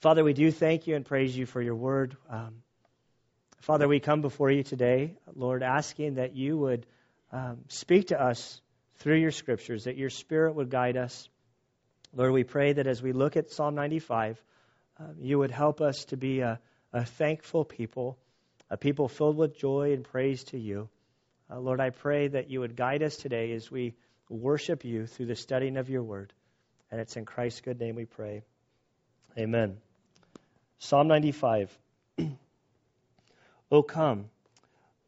Father, we do thank you and praise you for your word. Um, Father, we come before you today, Lord, asking that you would um, speak to us through your scriptures, that your spirit would guide us. Lord, we pray that as we look at Psalm 95, um, you would help us to be a, a, thankful people, a people filled with joy and praise to you. Uh, Lord, I pray that you would guide us today as we worship you through the studying of your word. And it's in Christ's good name we pray. Amen. Psalm 95. O come,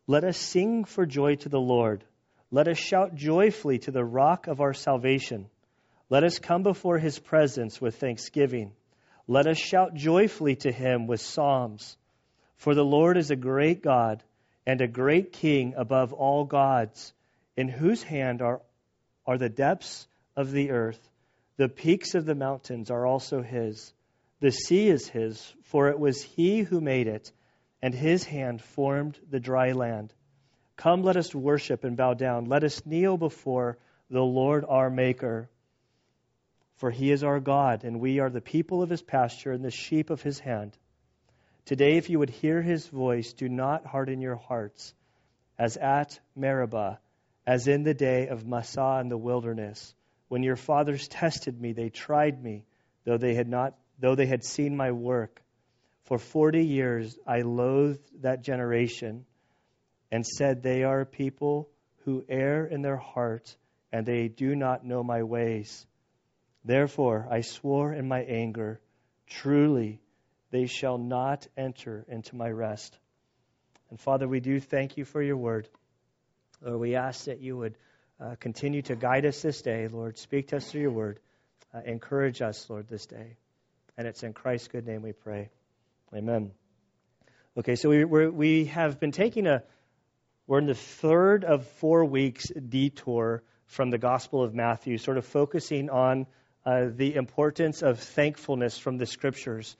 let us sing for joy to the Lord. Let us shout joyfully to the rock of our salvation. Let us come before his presence with thanksgiving. Let us shout joyfully to him with psalms. For the Lord is a great God and a great King above all gods, in whose hand are, are the depths of the earth. The peaks of the mountains are also his. The sea is his, for it was he who made it, and his hand formed the dry land. Come, let us worship and bow down. Let us kneel before the Lord our Maker. For he is our God, and we are the people of his pasture and the sheep of his hand. Today, if you would hear his voice, do not harden your hearts, as at Meribah, as in the day of Massah in the wilderness. When your fathers tested me, they tried me, though they had not though they had seen my work. For forty years I loathed that generation and said, They are a people who err in their heart, and they do not know my ways. Therefore I swore in my anger, Truly they shall not enter into my rest. And Father, we do thank you for your word. Lord, we ask that you would uh, continue to guide us this day. Lord, speak to us through your word. Uh, encourage us, Lord, this day. And it's in Christ's good name we pray. Amen. Okay, so we we have been taking a, we're in the third of four weeks detour from the Gospel of Matthew, sort of focusing on uh, the importance of thankfulness from the Scriptures.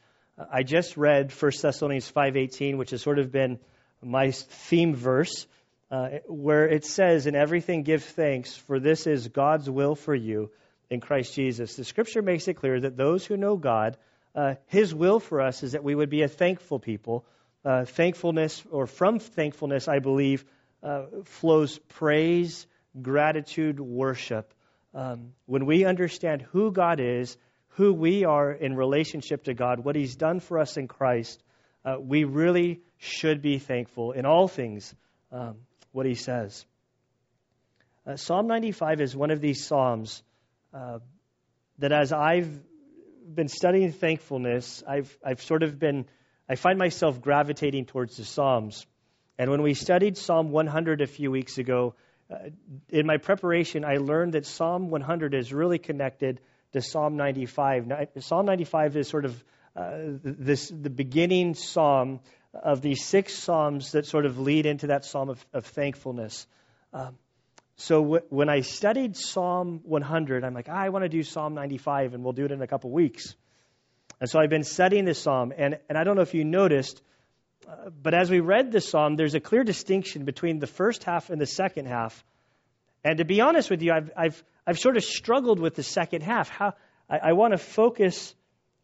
I just read 1 Thessalonians 5.18, which has sort of been my theme verse, uh, where it says, In everything give thanks, for this is God's will for you in Christ Jesus. The Scripture makes it clear that those who know God uh, His will for us is that we would be a thankful people. Uh, thankfulness, or from thankfulness, I believe, uh, flows praise, gratitude, worship. Um, when we understand who God is, who we are in relationship to God, what He's done for us in Christ, uh, we really should be thankful in all things, um, what He says. Uh, Psalm 95 is one of these Psalms uh, that as I've been studying thankfulness, I've, I've sort of been, I find myself gravitating towards the Psalms. And when we studied Psalm 100 a few weeks ago, uh, in my preparation, I learned that Psalm 100 is really connected to Psalm 95. Psalm 95 is sort of uh, this the beginning psalm of these six psalms that sort of lead into that psalm of, of thankfulness. Um, so w- when I studied Psalm 100, I'm like, ah, I want to do Psalm 95, and we'll do it in a couple weeks. And so I've been studying this psalm, and, and I don't know if you noticed, uh, but as we read this psalm, there's a clear distinction between the first half and the second half. And to be honest with you, I've, I've, I've sort of struggled with the second half. How I, I want to focus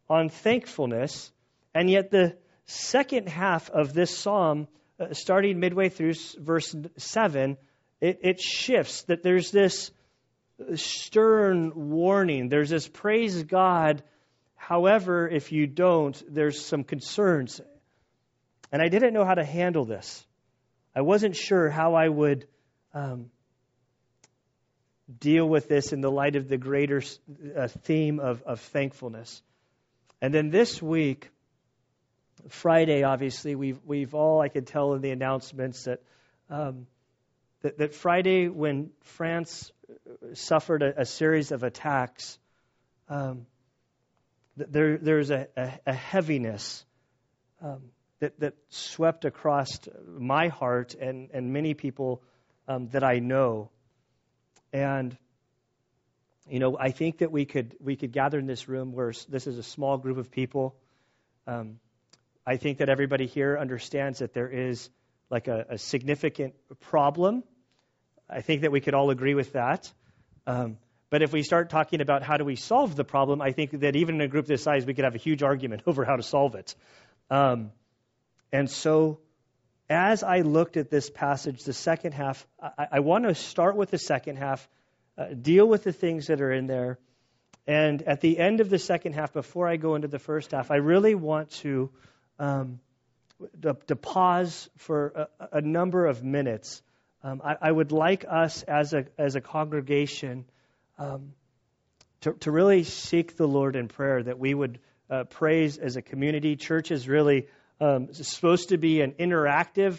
on thankfulness, and yet the second half of this psalm, uh, starting midway through verse 7, it, it shifts, that there's this stern warning, there's this praise God. However, if you don't, there's some concerns. And I didn't know how to handle this. I wasn't sure how I would um, deal with this in the light of the greater uh, theme of, of thankfulness. And then this week, Friday, obviously, we've, we've all, I could tell in the announcements that um, that, that Friday, when France suffered a, a series of attacks, um, there, there's a, a, a heaviness um, that, that swept across my heart and, and many people um, that I know. And, you know, I think that we could, we could gather in this room where this is a small group of people. Um, I think that everybody here understands that there is like a, a significant problem I think that we could all agree with that. Um, But if we start talking about how do we solve the problem, I think that even in a group this size, we could have a huge argument over how to solve it. Um, and so, as I looked at this passage, the second half, I, I want to start with the second half, uh, deal with the things that are in there. And at the end of the second half, before I go into the first half, I really want to, um, to, to, pause for a, a number of minutes. Um, I, I, would like us as a, as a congregation um, to, to really seek the Lord in prayer, that we would uh, praise as a community. Church is really um, supposed to be an interactive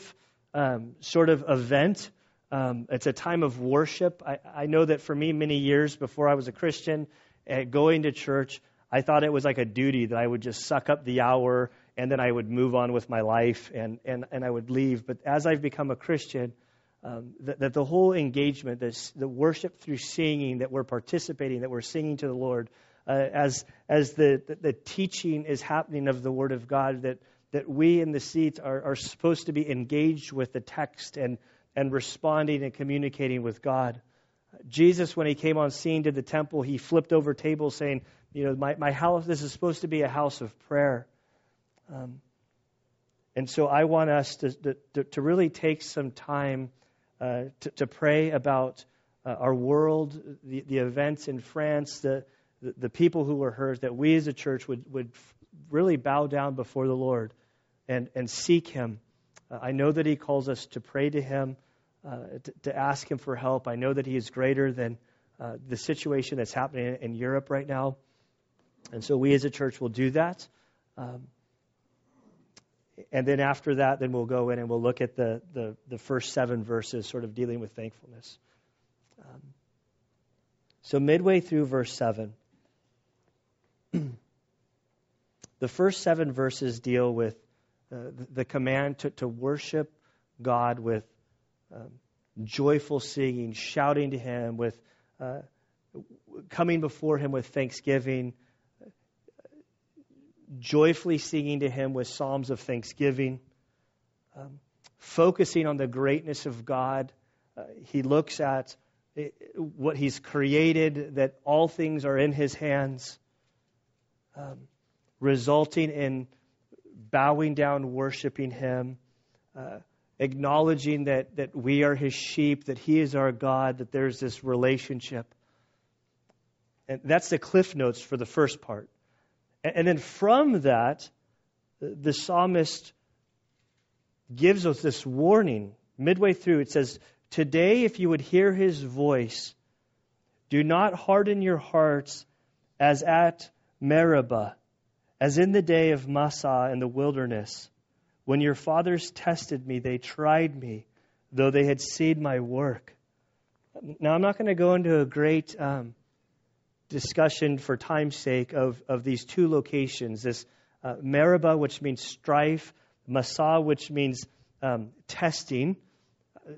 um, sort of event. Um, it's a time of worship. I, I, know that for me, many years before I was a Christian, uh, going to church, I thought it was like a duty that I would just suck up the hour and then I would move on with my life and, and, and I would leave. But as I've become a Christian, um, that, that, the whole engagement, this, the worship through singing, that we're participating, that we're singing to the Lord, uh, as, as the, the, the, teaching is happening of the Word of God, that, that we in the seats are, are supposed to be engaged with the text and, and responding and communicating with God. Jesus, when he came on scene to the temple, he flipped over tables saying, You know, my, my house, this is supposed to be a house of prayer. Um, and so I want us to, to, to really take some time uh, to, to, pray about uh, our world, the, the events in France, the, the, the, people who were hurt, that we as a church would, would really bow down before the Lord and, and seek Him. Uh, I know that He calls us to pray to Him, uh, to, to, ask Him for help. I know that He is greater than uh, the situation that's happening in, in, Europe right now. And so we as a church will do that. Um, and then after that, then we'll go in and we'll look at the, the, the first seven verses, sort of dealing with thankfulness. Um, so, midway through verse 7, the first seven verses deal with uh, the, the, command to, to worship God with um, joyful singing, shouting to Him, with uh, coming before Him with thanksgiving joyfully singing to Him with psalms of thanksgiving, um, focusing on the greatness of God. Uh, he looks at uh, what He's created, that all things are in His hands, um, resulting in bowing down, worshiping Him. Uh, acknowledging that, that we are his sheep, that he is our God, that there's this relationship. And that's the cliff notes for the first part. And then from that, the psalmist gives us this warning. Midway through, it says, Today, if you would hear his voice, do not harden your hearts as at Meribah, as in the day of Massah in the wilderness. When your fathers tested me, they tried me, though they had seen my work. Now, I'm not going to go into a great um, discussion for time's sake of, of these two locations this uh, Meribah, which means strife, Massah, which means um, testing. Uh,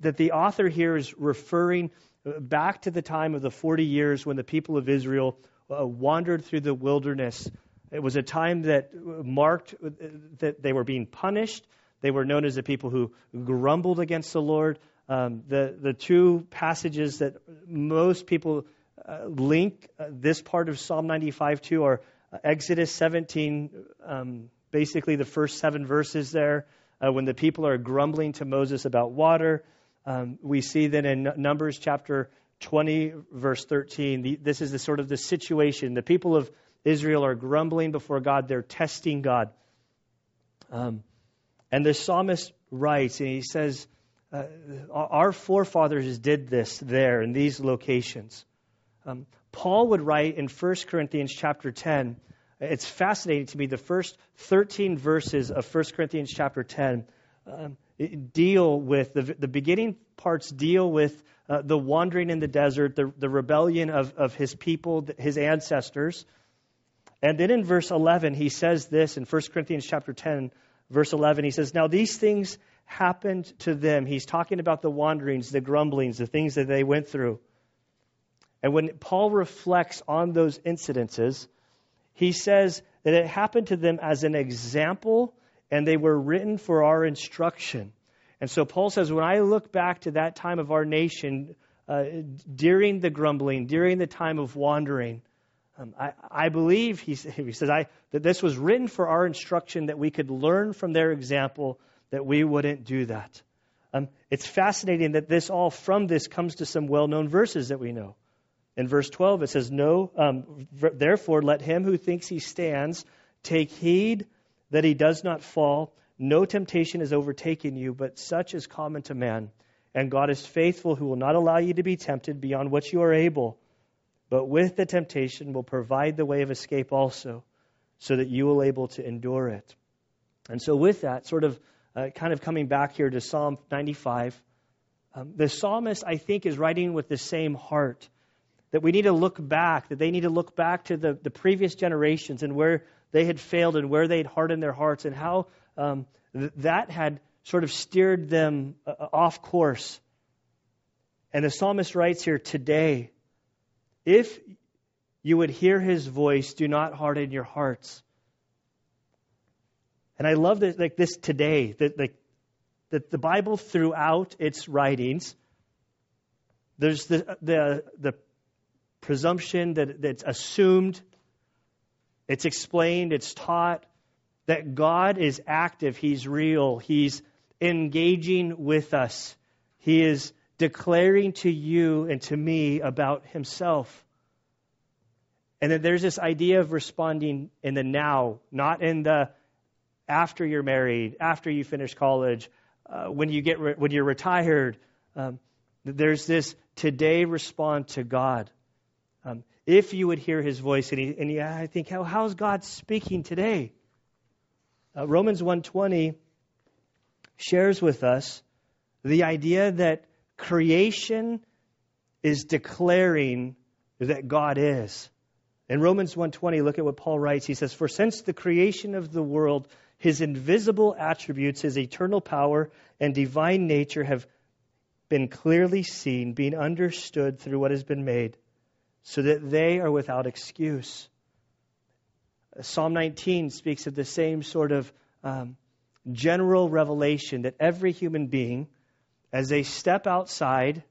that the author here is referring back to the time of the 40 years when the people of Israel uh, wandered through the wilderness. It was a time that marked uh, that they were being punished. They were known as the people who grumbled against the Lord. Um, the, the two passages that most people uh, link uh, this part of Psalm 95 to or uh, Exodus 17, um, basically the first seven verses there, uh, when the people are grumbling to Moses about water. Um, we see that in Numbers chapter 20, verse 13, the, this is the sort of the situation. The people of Israel are grumbling before God, they're testing God. Um, and the psalmist writes, and he says, uh, Our forefathers did this there in these locations. Um, Paul would write in 1 Corinthians chapter 10. It's fascinating to me. The first 13 verses of 1 Corinthians chapter 10 um, deal with the, the beginning parts deal with uh, the wandering in the desert, the, the rebellion of, of his people, his ancestors. And then in verse 11, he says this in 1 Corinthians chapter 10, verse 11. He says, Now these things happened to them. He's talking about the wanderings, the grumblings, the things that they went through. And when Paul reflects on those incidences, he says that it happened to them as an example and they were written for our instruction. And so Paul says, when I look back to that time of our nation, uh, during the grumbling, during the time of wandering. Um, I, I, believe, he, he says, I, that this was written for our instruction that we could learn from their example that we wouldn't do that. Um, it's fascinating that this all from this comes to some well known verses that we know. In verse 12, it says, No, um, therefore let him who thinks he stands take heed that he does not fall. No temptation has overtaken you, but such is common to man. And God is faithful, who will not allow you to be tempted beyond what you are able, but with the temptation will provide the way of escape also, so that you will able to endure it. And so, with that, sort of uh, kind of coming back here to Psalm 95, um, the psalmist, I think, is writing with the same heart that we need to look back, that they need to look back to the, the previous generations and where they had failed and where they'd hardened their hearts and how um, th- that had sort of steered them uh, uh, off course. And the psalmist writes here today, if you would hear his voice, do not harden your hearts. And I love that, like this today, that, like, that the Bible throughout its writings, there's the, the, the presumption that, that's assumed, it's explained, it's taught that God is active, He's real, He's engaging with us, He is declaring to you and to me about Himself. And then there's this idea of responding in the now, not in the after you're married, after you finish college, uh, when you get re- when you're retired. Um, there's this today respond to God. Um, if you would hear his voice, and, he, and I think, how, how's God speaking today? Uh, Romans 1.20 shares with us the idea that creation is declaring that God is. In Romans 1:20, look at what Paul writes. He says, "For since the creation of the world, his invisible attributes, his eternal power and divine nature have been clearly seen, being understood through what has been made, so that they are without excuse. Psalm 19 speaks of the same sort of um, general revelation that every human being, as they step outside,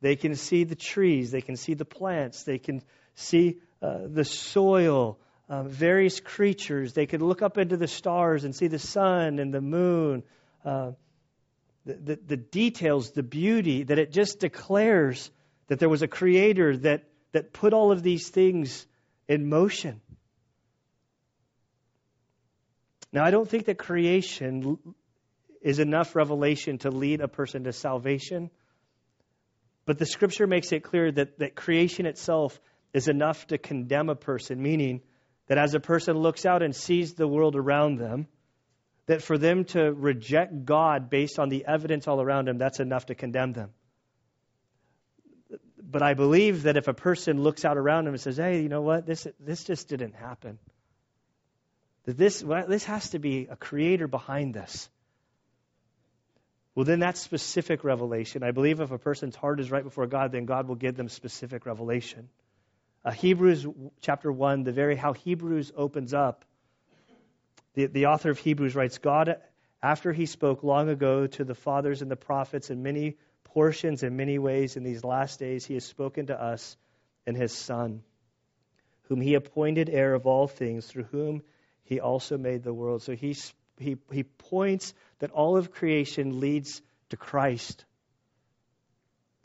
they can see the trees, they can see the plants, they can see uh, the soil, uh, various creatures. They could look up into the stars and see the sun and the moon. Uh, the, the, the details, the beauty, that it just declares that there was a creator that that put all of these things in motion. Now, I don't think that creation is enough revelation to lead a person to salvation, but the scripture makes it clear that, that creation itself is enough to condemn a person, meaning that as a person looks out and sees the world around them, that for them to reject God based on the evidence all around them, that's enough to condemn them but I believe that if a person looks out around him and says, "Hey, you know what? This this just didn't happen. That this well, this has to be a creator behind this." Well, then that's specific revelation. I believe if a person's heart is right before God, then God will give them specific revelation. Uh, Hebrews chapter 1, the very how Hebrews opens up, the, the author of Hebrews writes, God, after he spoke long ago to the fathers and the prophets in many portions in many ways in these last days he has spoken to us in his Son, whom he appointed heir of all things, through whom he also made the world. So he, he, he points that all of creation leads to Christ.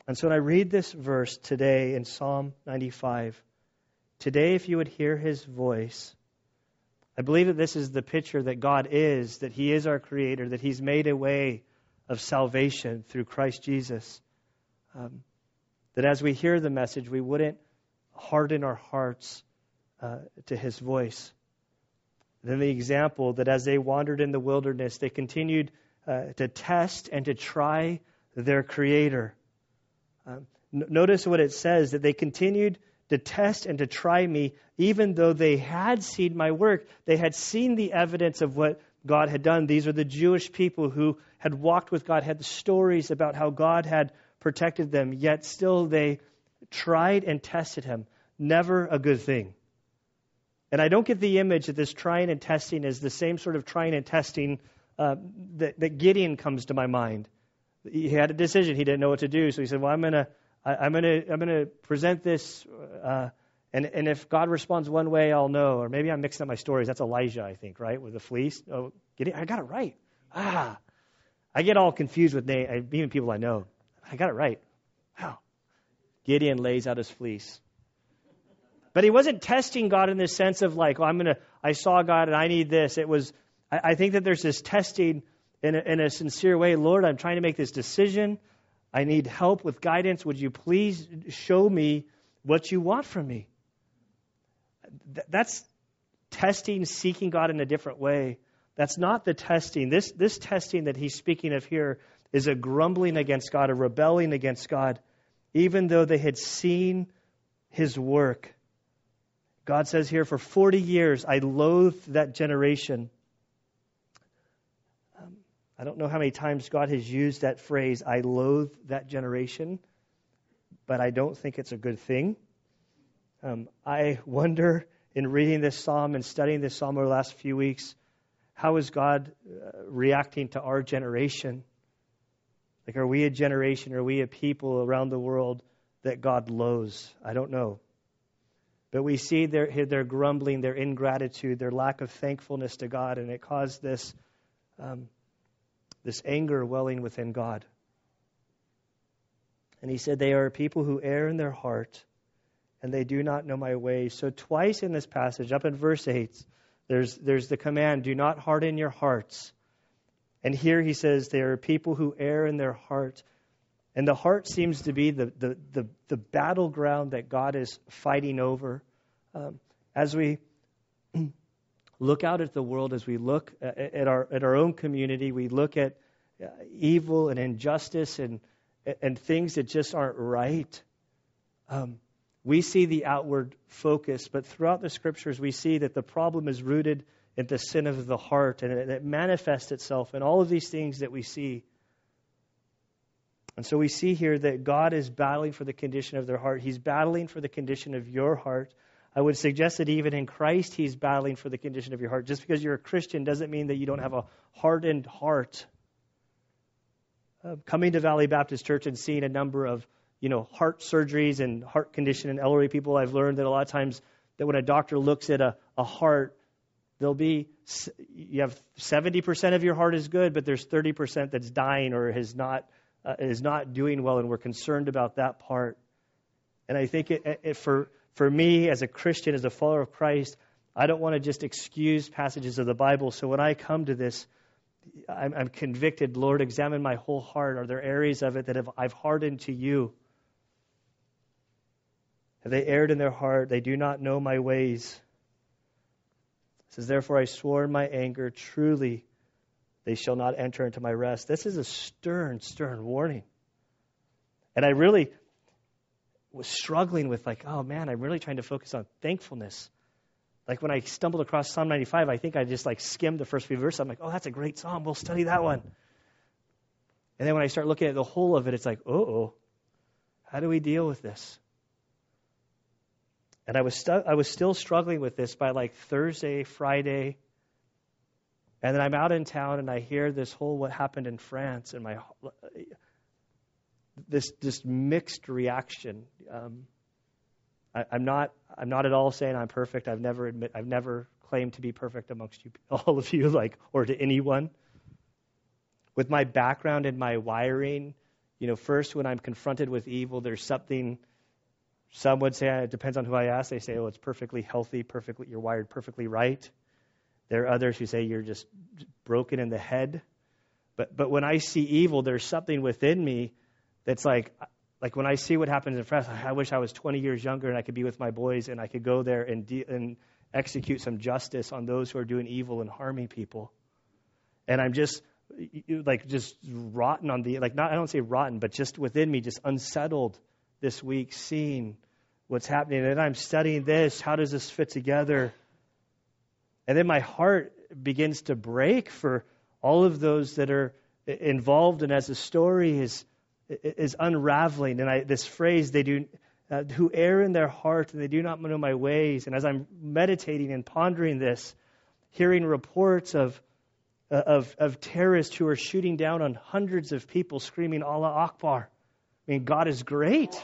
And so when I read this verse today in Psalm 95, today if you would hear his voice, I believe that this is the picture that God is, that he is our creator, that he's made a way of salvation through Christ Jesus. Um, that as we hear the message, we wouldn't harden our hearts uh, to his voice. Then the example that as they wandered in the wilderness, they continued uh, to test and to try their Creator. Um, n- notice what it says that they continued to test and to try me, even though they had seen my work. They had seen the evidence of what God had done. These are the Jewish people who had walked with God, had the stories about how God had protected them, yet still they tried and tested him. Never a good thing. And I don't get the image that this trying and testing is the same sort of trying and testing uh, that, that Gideon comes to my mind. He had a decision. He didn't know what to do. So he said, Well, I'm going to I, am going to I'm going to present this, uh, and and if God responds one way, I'll know. Or maybe I'm mixing up my stories. That's Elijah, I think, right, with the fleece. Oh, get it? I got it right. Ah, I get all confused with name, even people I know. I got it right. Wow. Gideon lays out his fleece. But he wasn't testing God in the sense of like, oh, I'm gonna, I saw God and I need this. It was, I, I think that there's this testing in a, in a sincere way. Lord, I'm trying to make this decision. I need help with guidance. Would you please show me what you want from me? That's testing, seeking God in a different way. That's not the testing. This, this testing that he's speaking of here is a grumbling against God, a rebelling against God, even though they had seen his work. God says here, for 40 years I loathed that generation. I don't know how many times God has used that phrase, I loathe that generation, but I don't think it's a good thing. Um, I wonder in reading this psalm and studying this psalm over the last few weeks, how is God uh, reacting to our generation? Like, are we a generation, are we a people around the world that God loathes? I don't know. But we see their, their grumbling, their ingratitude, their lack of thankfulness to God, and it caused this, um, this anger welling within God. And he said, They are people who err in their heart, and they do not know my ways. So, twice in this passage, up in verse 8, there's, there's the command, Do not harden your hearts. And here he says, They are people who err in their heart. And the heart seems to be the, the, the, the battleground that God is fighting over. Um, as we look out at the world, as we look at our, at our own community, we look at uh, evil and injustice and, and things that just aren't right. Um, we see the outward focus, but throughout the scriptures, we see that the problem is rooted in the sin of the heart, and it, it manifests itself in all of these things that we see. And so we see here that God is battling for the condition of their heart. He's battling for the condition of your heart. I would suggest that even in Christ, He's battling for the condition of your heart. Just because you're a Christian doesn't mean that you don't have a hardened heart. Uh, coming to Valley Baptist Church and seeing a number of you know heart surgeries and heart condition and elderly people, I've learned that a lot of times that when a doctor looks at a, a heart, there'll be you have 70% of your heart is good, but there's 30% that's dying or has not uh, is not doing well, and we're concerned about that part. And I think it, it, for, for me, as a Christian, as a follower of Christ, I don't want to just excuse passages of the Bible. So when I come to this, I'm, I'm convicted. Lord, examine my whole heart. Are there areas of it that have, I've hardened to you? Have they erred in their heart? They do not know my ways. It says, Therefore I swore in my anger, truly they shall not enter into my rest. This is a stern, stern warning. And I really was struggling with, like, oh man, I'm really trying to focus on thankfulness. Like when I stumbled across Psalm 95, I think I just like skimmed the first few verses. I'm like, oh, that's a great psalm. We'll study that one. And then when I start looking at the whole of it, it's like, oh, how do we deal with this? And I was stu- I was still struggling with this by like Thursday, Friday, and then I'm out in town and I hear this whole what happened in France and my this this mixed reaction. Um, I, am not I'm not at all saying I'm perfect. I've never admit I've never claimed to be perfect amongst you all of you like or to anyone. With my background and my wiring, you know, first when I'm confronted with evil, there's something. Some would say it depends on who I ask. They say, "Oh, it's perfectly healthy, perfectly you're wired perfectly right." There are others who say you're just broken in the head. But, but when I see evil, there's something within me that's like, like when I see what happens in France, I wish I was 20 years younger and I could be with my boys and I could go there and, de- and execute some justice on those who are doing evil and harming people. And I'm just like just rotten on the like not I don't say rotten, but just within me, just unsettled this week, seeing what's happening. And I'm studying this. How does this fit together? And then my heart begins to break for all of those that are involved and as the story is is unraveling and I, this phrase they do uh, who err in their heart and they do not know my ways and as i'm meditating and pondering this hearing reports of uh, of, of terrorists who are shooting down on hundreds of people screaming allah akbar i mean god is great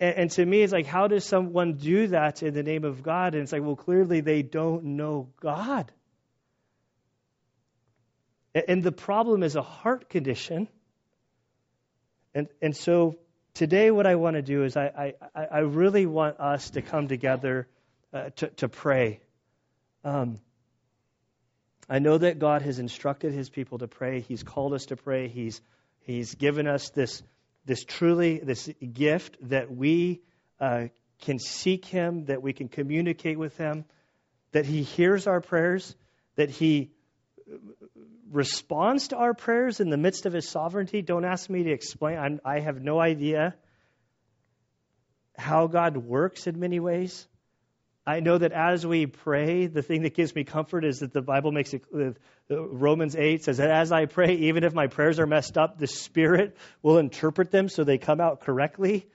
And, and to me, it's like, how does someone do that in the name of God? And it's like, well, clearly they don't know God. And the problem is a heart condition. And, and so today, what I want to do is I, I, I really want us to come together uh, to, to pray. Um, I know that God has instructed his people to pray. He's called us to pray. He's, he's given us this, this truly, this gift that we uh, can seek him, that we can communicate with him, that he hears our prayers, that he responds to our prayers in the midst of his sovereignty. Don't ask me to explain. I'm, i have no idea how God works in many ways. I know that as we pray, the thing that gives me comfort is that the Bible makes it, uh, Romans 8 says that as I pray, even if my prayers are messed up, the Spirit will interpret them so they come out correctly.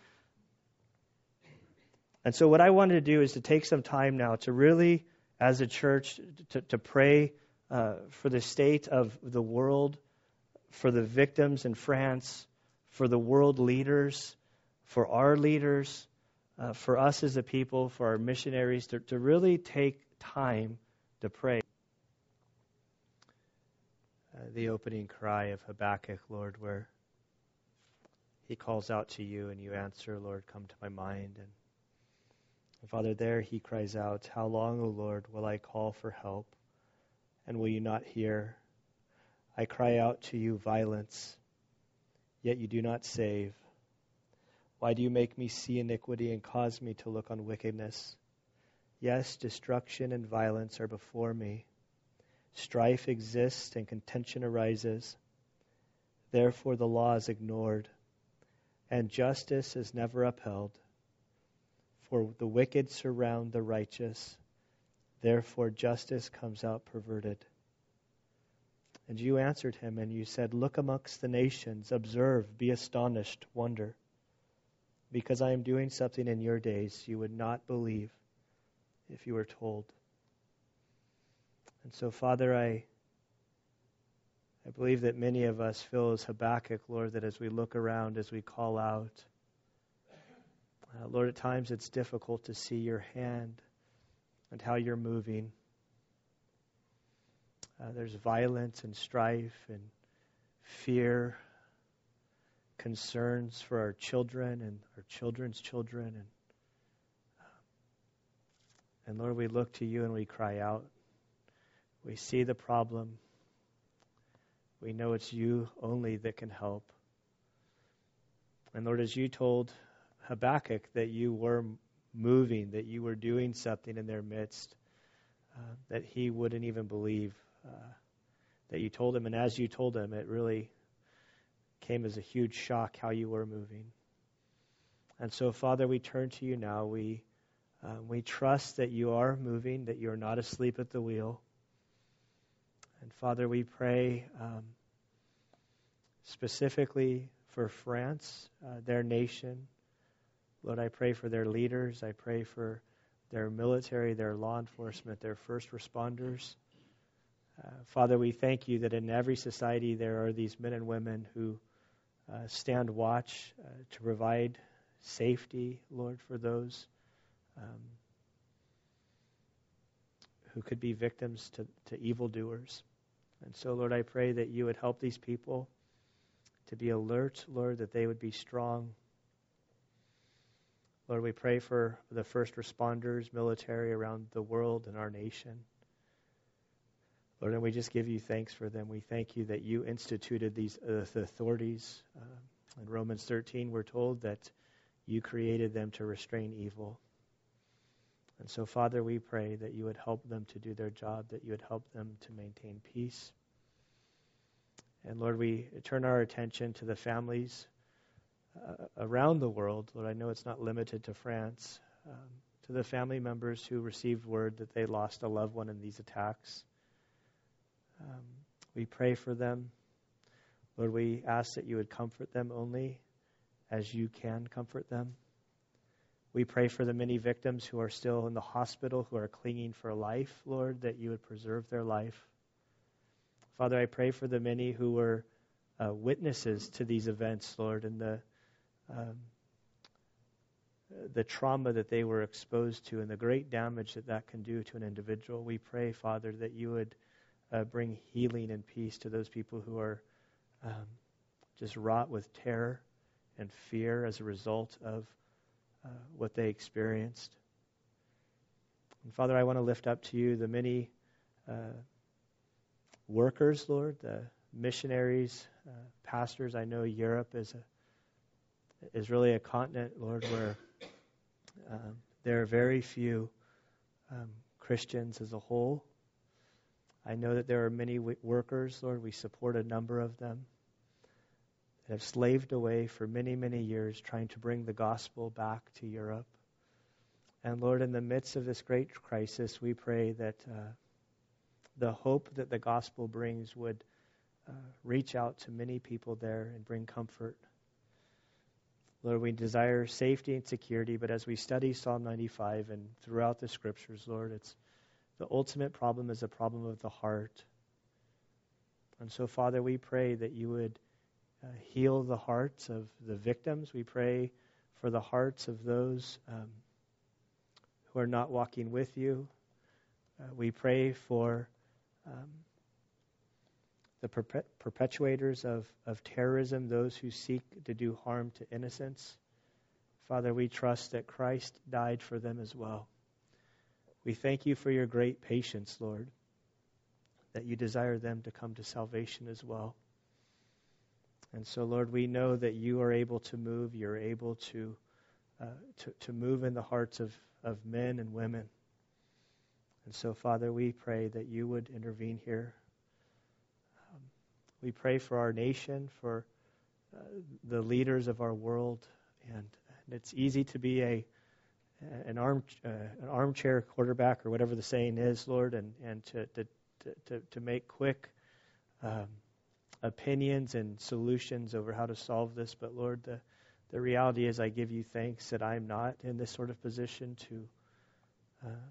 And so, what I wanted to do is to take some time now to really, as a church, to, to pray uh, for the state of the world, for the victims in France, for the world leaders, for our leaders, uh, for us as a people, for our missionaries, to, to really take time to pray. Uh, the opening cry of Habakkuk, Lord, where he calls out to you and you answer, Lord, come to my mind. And, and Father, there he cries out, How long, O Lord, will I call for help? And will you not hear? I cry out to you violence, yet you do not save. Why do you make me see iniquity and cause me to look on wickedness? Yes, destruction and violence are before me. Strife exists and contention arises. Therefore, the law is ignored, and justice is never upheld. For the wicked surround the righteous Therefore, justice comes out perverted. And you answered him, and you said, Look amongst the nations, observe, be astonished, wonder. Because I am doing something in your days you would not believe if you were told. And so, Father, I, I believe that many of us feel as Habakkuk, Lord, that as we look around, as we call out, uh, Lord, at times it's difficult to see your hand and how you're moving. Uh, there's violence and strife and fear, concerns for our children and our children's children. And, uh, and Lord, we look to you and we cry out. We see the problem. We know it's you only that can help. And Lord, as you told Habakkuk that you were moving, that you were doing something in their midst uh, that he wouldn't even believe uh, that you told him. And as you told him, it really came as a huge shock how you were moving. And so, Father, we turn to you now. We, uh, we trust that you are moving, that you are not asleep at the wheel. And Father, we pray um, specifically for France, uh, their nation. Lord, I pray for their leaders. I pray for their military, their law enforcement, their first responders. Uh, Father, we thank you that in every society there are these men and women who uh, stand watch uh, to provide safety, Lord, for those um, who could be victims to, to evildoers. And so, Lord, I pray that you would help these people to be alert, Lord, that they would be strong Lord, we pray for the first responders, military around the world and our nation. Lord, and we just give you thanks for them. We thank you that you instituted these uh, authorities. Uh, in Romans 13, we're told that you created them to restrain evil. And so, Father, we pray that you would help them to do their job, that you would help them to maintain peace. And Lord, we turn our attention to the families uh, around the world, Lord, I know it's not limited to France, um, to the family members who received word that they lost a loved one in these attacks. Um, we pray for them. Lord, we ask that you would comfort them only as you can comfort them. We pray for the many victims who are still in the hospital, who are clinging for life, Lord, that you would preserve their life. Father, I pray for the many who were uh, witnesses to these events, Lord, and the um, the trauma that they were exposed to and the great damage that that can do to an individual. We pray, Father, that you would uh, bring healing and peace to those people who are um, just wrought with terror and fear as a result of uh, what they experienced. And Father, I want to lift up to you the many uh, workers, Lord, the missionaries, uh, pastors. I know Europe is a is really a continent, Lord, where um, there are very few um, Christians as a whole. I know that there are many w- workers, Lord. We support a number of them that have slaved away for many, many years trying to bring the gospel back to Europe. And Lord, in the midst of this great crisis, we pray that uh, the hope that the gospel brings would uh, reach out to many people there and bring comfort. Lord, we desire safety and security, but as we study Psalm 95 and throughout the scriptures, Lord, it's the ultimate problem is a problem of the heart. And so, Father, we pray that you would uh, heal the hearts of the victims. We pray for the hearts of those um, who are not walking with you. Uh, we pray for um, the perpetuators of, of terrorism, those who seek to do harm to innocents. Father, we trust that Christ died for them as well. We thank you for your great patience, Lord, that you desire them to come to salvation as well. And so, Lord, we know that you are able to move. You're able to, uh, to, to move in the hearts of, of men and women. And so, Father, we pray that you would intervene here. We pray for our nation, for uh, the leaders of our world, and, and, it's easy to be a an arm uh, an armchair quarterback or whatever the saying is, Lord, and and to to to, to make quick um, opinions and solutions over how to solve this. But Lord, the the reality is, I give you thanks that I'm not in this sort of position to uh,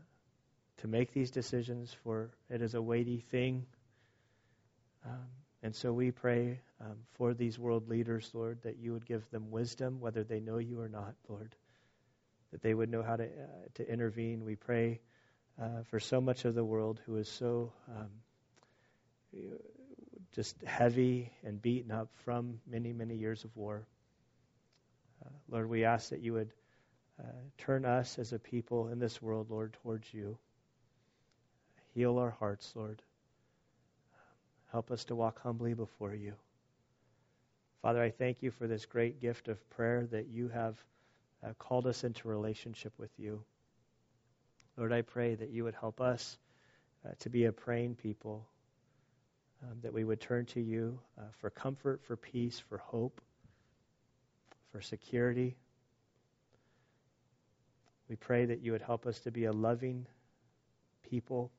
to make these decisions. For it is a weighty thing. Um, and so we pray um, for these world leaders, Lord, that you would give them wisdom, whether they know you or not, Lord, that they would know how to, uh, to intervene. We pray uh, for so much of the world who is so um, just heavy and beaten up from many, many years of war. Uh, Lord, we ask that you would uh, turn us as a people in this world, Lord, towards you. Heal our hearts, Lord. Help us to walk humbly before you. Father, I thank you for this great gift of prayer that you have uh, called us into relationship with you. Lord, I pray that you would help us uh, to be a praying people, um, that we would turn to you uh, for comfort, for peace, for hope, for security. We pray that you would help us to be a loving people,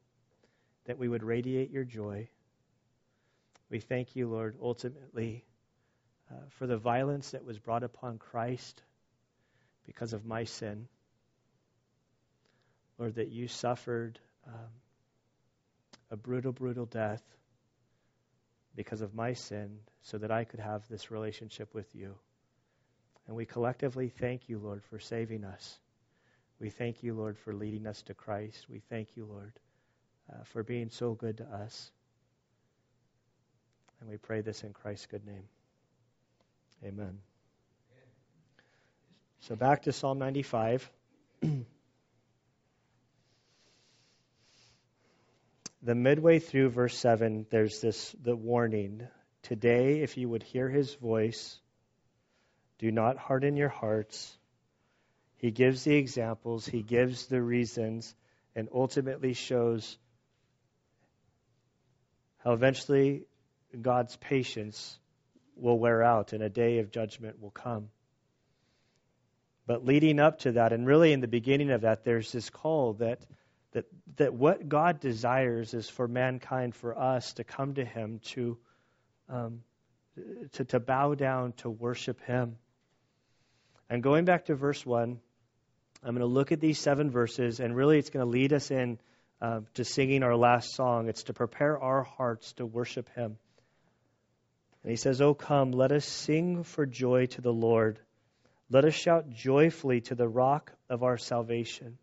that we would radiate your joy. We thank you, Lord, ultimately uh, for the violence that was brought upon Christ because of my sin. Lord, that you suffered um, a brutal, brutal death because of my sin so that I could have this relationship with you. And we collectively thank you, Lord, for saving us. We thank you, Lord, for leading us to Christ. We thank you, Lord, uh, for being so good to us. And we pray this in Christ's good name. Amen. So back to Psalm 95. the midway through verse 7, there's this the warning. Today, if you would hear his voice, do not harden your hearts. He gives the examples, he gives the reasons, and ultimately shows how eventually God's patience will wear out and a day of judgment will come. But leading up to that, and really in the beginning of that, there's this call that, that, that what God desires is for mankind, for us to come to Him, to, um, to, to bow down, to worship Him. And going back to verse 1, I'm going to look at these seven verses, and really it's going to lead us in uh, to singing our last song. It's to prepare our hearts to worship Him. And he says, Oh, come, let us sing for joy to the Lord. Let us shout joyfully to the rock of our salvation.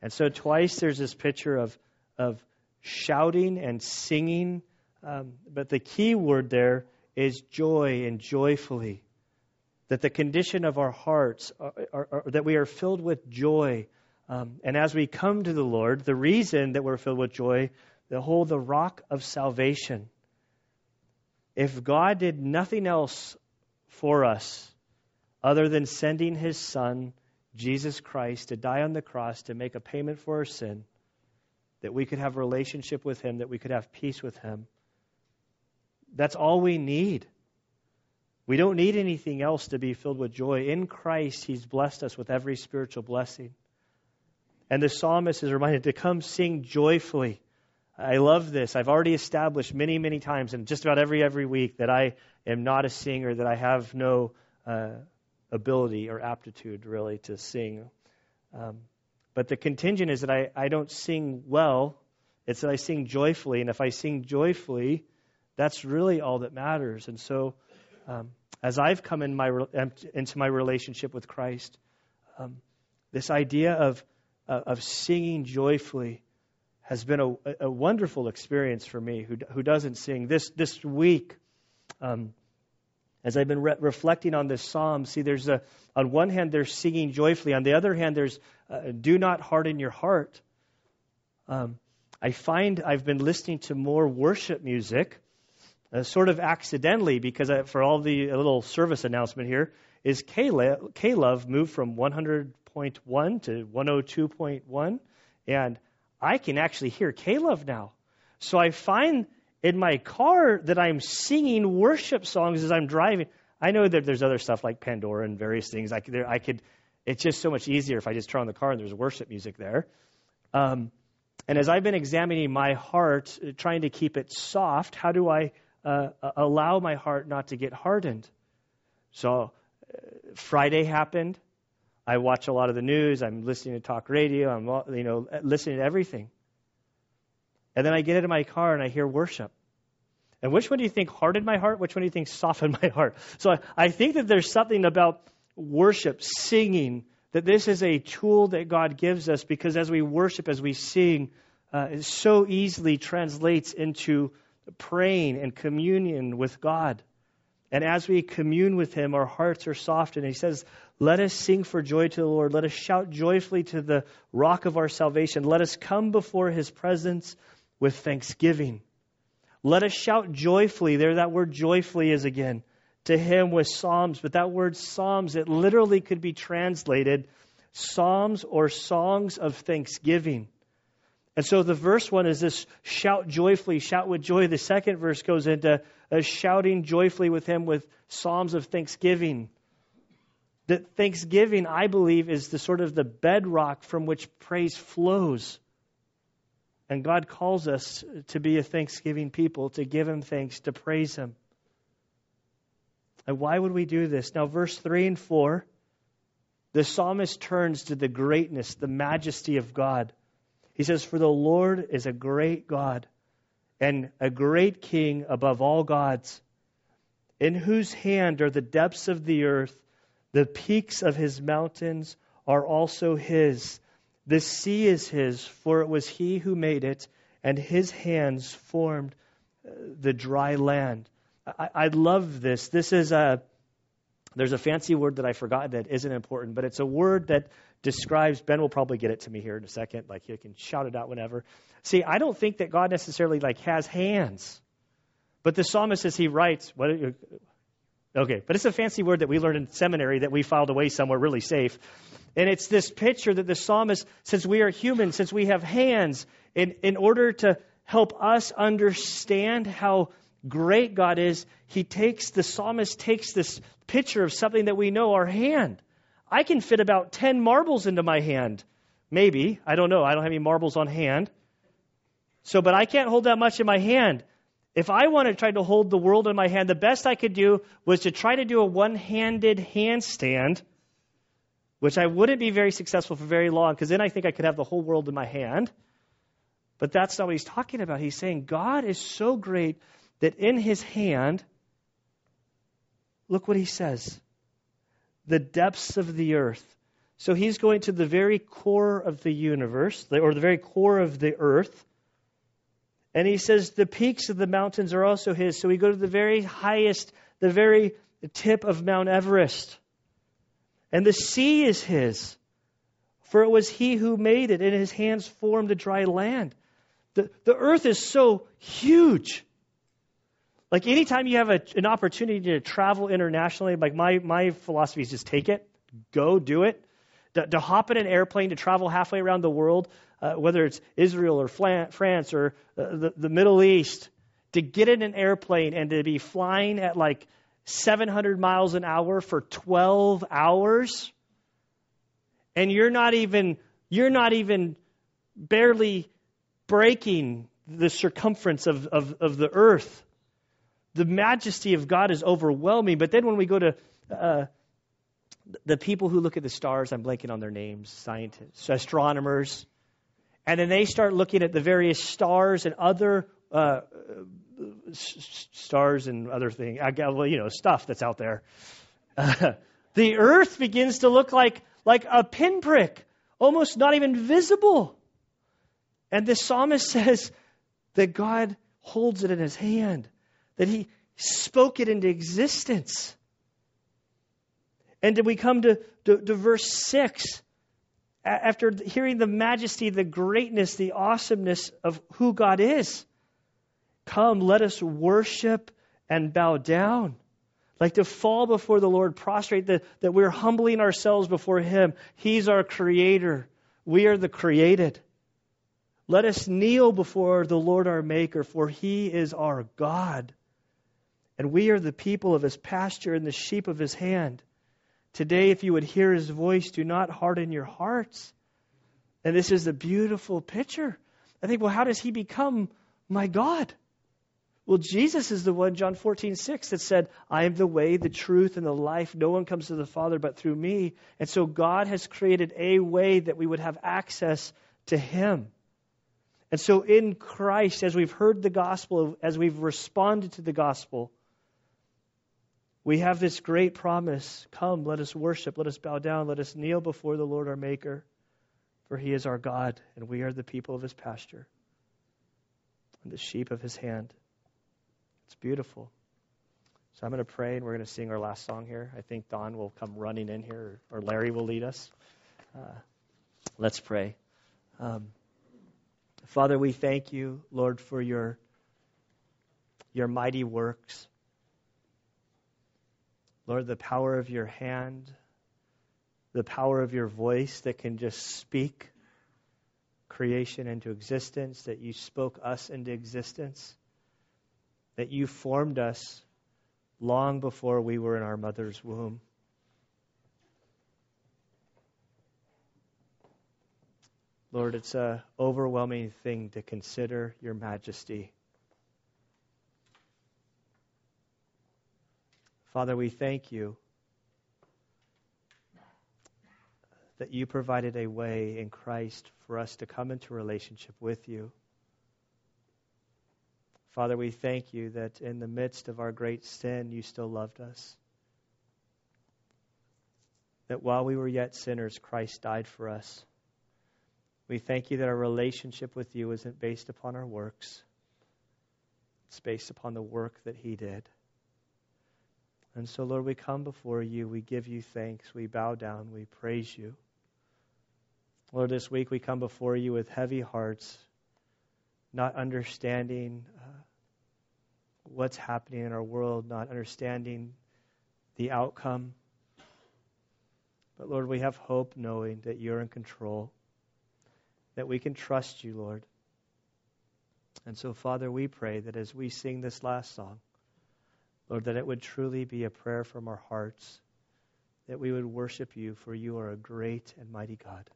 And so, twice there's this picture of, of shouting and singing. Um, but the key word there is joy and joyfully. That the condition of our hearts, are, are, are, that we are filled with joy. Um, and as we come to the Lord, the reason that we're filled with joy, the whole, the rock of salvation. If God did nothing else for us other than sending his Son, Jesus Christ, to die on the cross to make a payment for our sin, that we could have a relationship with him, that we could have peace with him, that's all we need. We don't need anything else to be filled with joy. In Christ, He's blessed us with every spiritual blessing. And the psalmist is reminded to come sing joyfully. I love this. I've already established many, many times, and just about every every week, that I am not a singer, that I have no uh, ability or aptitude really to sing. Um, but the contingent is that I, I don't sing well. It's that I sing joyfully, and if I sing joyfully, that's really all that matters. And so, um, as I've come in my, into my relationship with Christ, um, this idea of, uh, of singing joyfully has been a, a, wonderful experience for me who, who doesn't sing. This, this week, um, as I've been re- reflecting on this psalm, see, there's a, on one hand, there's singing joyfully. On the other hand, there's uh, do not harden your heart. Um, I find I've been listening to more worship music uh, sort of accidentally, because I, for all the little service announcement here, is K-Love moved from 100.1 to 102.1, and I can actually hear K-Love now. So I find in my car that I'm singing worship songs as I'm driving. I know that there's other stuff like Pandora and various things. I could, there, I could it's just so much easier if I just turn on the car and there's worship music there. Um, and as I've been examining my heart, uh, trying to keep it soft, how do I uh, allow my heart not to get hardened. So uh, Friday happened. I watch a lot of the news. I'm listening to talk radio. I'm you know listening to everything. And then I get into my car and I hear worship. And which one do you think hardened my heart? Which one do you think softened my heart? So I, I think that there's something about worship, singing, that this is a tool that God gives us because as we worship, as we sing, uh, it so easily translates into praying and communion with God. And as we commune with Him, our hearts are softened. He says, Let us sing for joy to the Lord. Let us shout joyfully to the rock of our salvation. Let us come before His presence with thanksgiving. Let us shout joyfully. There, that word joyfully is again. To Him with psalms. But that word psalms, it literally could be translated psalms or songs of thanksgiving. And so the verse one is this shout joyfully, shout with joy. The second verse goes into a shouting joyfully with him with psalms of thanksgiving. That thanksgiving, I believe, is the sort of the bedrock from which praise flows. And God calls us to be a thanksgiving people, to give him thanks, to praise him. And why would we do this? Now, verse 3 and 4, the psalmist turns to the greatness, the majesty of God. He says, For the Lord is a great God and a great king above all gods, in whose hand are the depths of the earth, the peaks of his mountains are also his. The sea is his, for it was he who made it, and his hands formed uh, the dry land. I, I love this. This is a there's a fancy word that I forgot that isn't important, but it's a word that describes, Ben will probably get it to me here in a second, like he can shout it out whenever. See, I don't think that God necessarily like has hands. But the psalmist as he writes, what okay, but it's a fancy word that we learned in seminary that we filed away somewhere really safe. And it's this picture that the psalmist, since we are human, since we have hands, in, in order to help us understand how great God is, he takes, the psalmist takes this picture of something that we know, our hand. I can fit about 10 marbles into my hand. Maybe. I don't know. I don't have any marbles on hand. So, but I can't hold that much in my hand. If I want to try to hold the world in my hand, the best I could do was to try to do a one handed handstand, which I wouldn't be very successful for very long because then I think I could have the whole world in my hand. But that's not what he's talking about. He's saying God is so great that in his hand, look what he says the depths of the earth. So he's going to the very core of the universe, or the very core of the earth. And he says the peaks of the mountains are also his. So we go to the very highest, the very tip of Mount Everest. And the sea is his. For it was he who made it, and his hands formed the dry land. The, the earth is so huge. Like anytime you have a, an opportunity to travel internationally, like my, my philosophy is just take it, go do it. To, to hop in an airplane to travel halfway around the world, uh, whether it's Israel or France or uh, the, the Middle East, to get in an airplane and to be flying at like 700 miles an hour for 12 hours, and you're not even you're not even barely breaking the circumference of, of, of the earth. The majesty of God is overwhelming. But then when we go to uh, the people who look at the stars, I'm blanking on their names, scientists, astronomers, and then they start looking at the various stars and other uh, stars and other things, well, you know, stuff that's out there. Uh, the earth begins to look like like a pinprick, almost not even visible. And the psalmist says that God holds it in his hand, that he spoke it into existence. And then we come to, to, to verse 6. After hearing the majesty, the greatness, the awesomeness of who God is, come, let us worship and bow down. Like to fall before the Lord, prostrate, that, that we're humbling ourselves before Him. He's our Creator. We are the created. Let us kneel before the Lord our Maker, for He is our God. And we are the people of His pasture and the sheep of His hand. Today, if you would hear His voice, do not harden your hearts. And this is a beautiful picture. I think, well, how does He become my God? Well, Jesus is the one, John 14, 6, that said, I am the way, the truth, and the life. No one comes to the Father but through me. And so God has created a way that we would have access to Him. And so in Christ, as we've heard the gospel, as we've responded to the gospel, we have this great promise Come, let us worship, let us bow down, let us kneel before the Lord our Maker, for He is our God, and we are the people of His pasture and the sheep of His hand. It's beautiful. So I'm going to pray and we're going to sing our last song here. I think Don will come running in here or Larry will lead us. Uh, let's pray. Um, Father, we thank you, Lord, for your, your mighty works. Lord, the power of your hand, the power of your voice that can just speak creation into existence, that you spoke us into existence that you formed us long before we were in our mother's womb. Lord, it's an overwhelming thing to consider your majesty. Father, we thank you that you provided a way in Christ for us to come into relationship with you. Father, we thank you that in the midst of our great sin, you still loved us. That while we were yet sinners, Christ died for us. We thank you that our relationship with you isn't based upon our works, it's based upon the work that He did. And so, Lord, we come before you. We give you thanks. We bow down. We praise you. Lord, this week we come before you with heavy hearts, not understanding uh, what's happening in our world, not understanding the outcome. But Lord, we have hope knowing that you're in control, that we can trust you, Lord. And so, Father, we pray that as we sing this last song, Lord, that it would truly be a prayer from our hearts, that we would worship you, for you are a great and mighty God.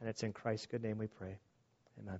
And it's in Christ's good name we pray. Amen.